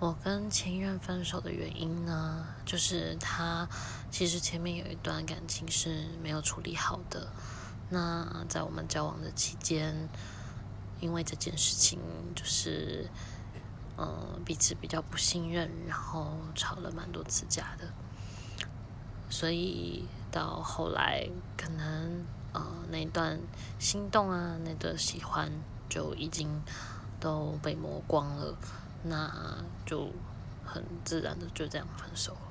我跟前任分手的原因呢，就是他其实前面有一段感情是没有处理好的。那在我们交往的期间，因为这件事情，就是嗯彼此比较不信任，然后吵了蛮多次架的。所以到后来，可能呃那段心动啊，那段喜欢就已经都被磨光了，那就很自然的就这样分手了。